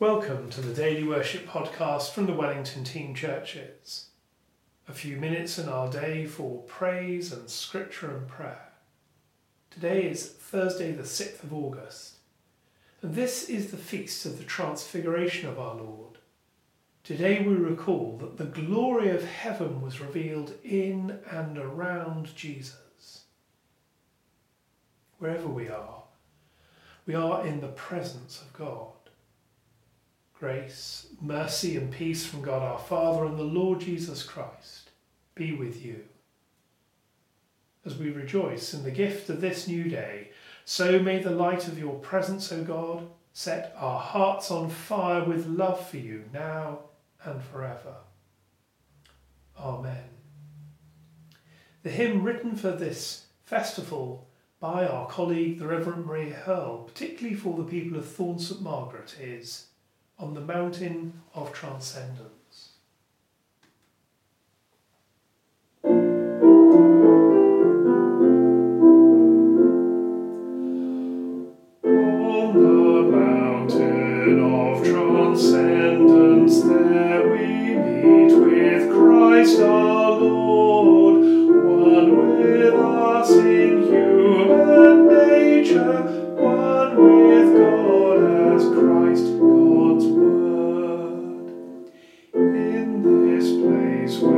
Welcome to the Daily Worship Podcast from the Wellington Team Churches. A few minutes in our day for praise and scripture and prayer. Today is Thursday, the 6th of August, and this is the feast of the Transfiguration of our Lord. Today we recall that the glory of heaven was revealed in and around Jesus. Wherever we are, we are in the presence of God. Grace, mercy, and peace from God our Father and the Lord Jesus Christ be with you. As we rejoice in the gift of this new day, so may the light of your presence, O God, set our hearts on fire with love for you now and forever. Amen. The hymn written for this festival by our colleague, the Reverend Maria Hurl, particularly for the people of Thorne St Margaret, is on the mountain of transcendence. On the mountain of transcendence, there we meet with Christ our Lord, one with us in place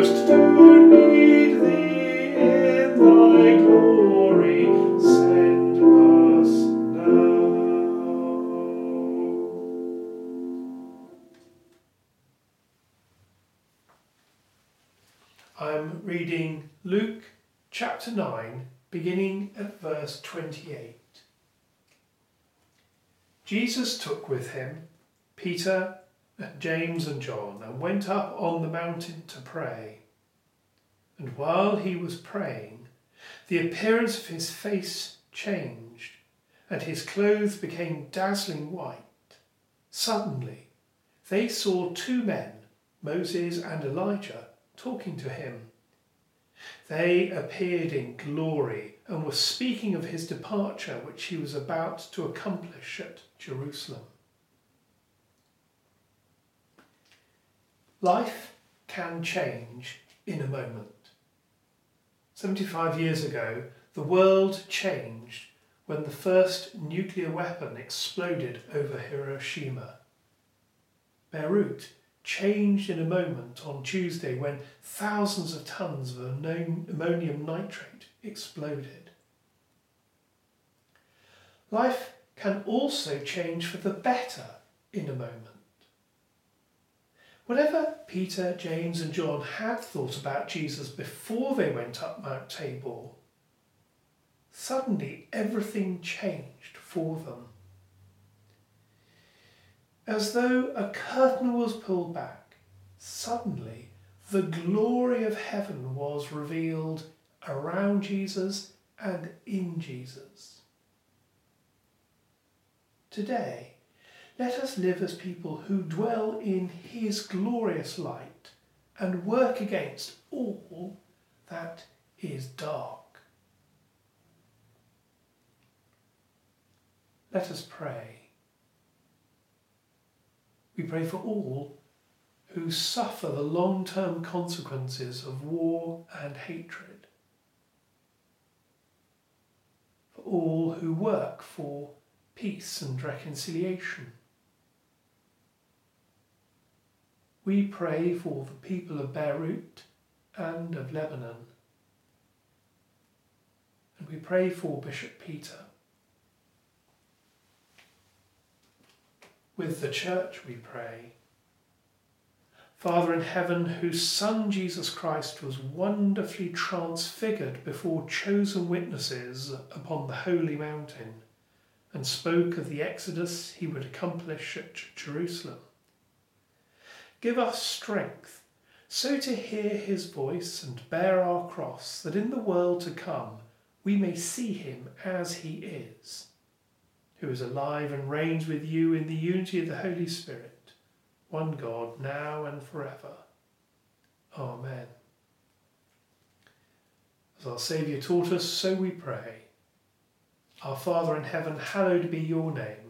I'm reading Luke chapter 9, beginning at verse 28. Jesus took with him Peter James and John and went up on the mountain to pray. And while he was praying, the appearance of his face changed, and his clothes became dazzling white. Suddenly, they saw two men, Moses and Elijah, talking to him. They appeared in glory and were speaking of his departure, which he was about to accomplish at Jerusalem. Life can change in a moment. 75 years ago, the world changed when the first nuclear weapon exploded over Hiroshima. Beirut changed in a moment on Tuesday when thousands of tons of ammonium nitrate exploded. Life can also change for the better in a moment. Whatever Peter, James, and John had thought about Jesus before they went up Mount Tabor, suddenly everything changed for them. As though a curtain was pulled back, suddenly the glory of heaven was revealed around Jesus and in Jesus. Today, let us live as people who dwell in his glorious light and work against all that is dark. Let us pray. We pray for all who suffer the long term consequences of war and hatred. For all who work for peace and reconciliation. We pray for the people of Beirut and of Lebanon. And we pray for Bishop Peter. With the church we pray. Father in heaven, whose Son Jesus Christ was wonderfully transfigured before chosen witnesses upon the holy mountain, and spoke of the exodus he would accomplish at Jerusalem. Give us strength so to hear his voice and bear our cross, that in the world to come we may see him as he is, who is alive and reigns with you in the unity of the Holy Spirit, one God, now and forever. Amen. As our Saviour taught us, so we pray. Our Father in heaven, hallowed be your name.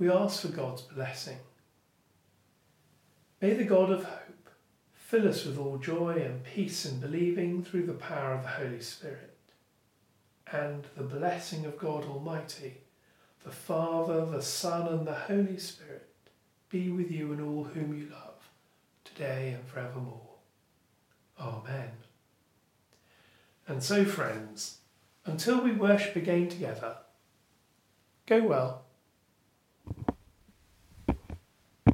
we ask for God's blessing. May the God of hope fill us with all joy and peace in believing through the power of the Holy Spirit. And the blessing of God Almighty, the Father, the Son, and the Holy Spirit be with you and all whom you love, today and forevermore. Amen. And so, friends, until we worship again together, Go well.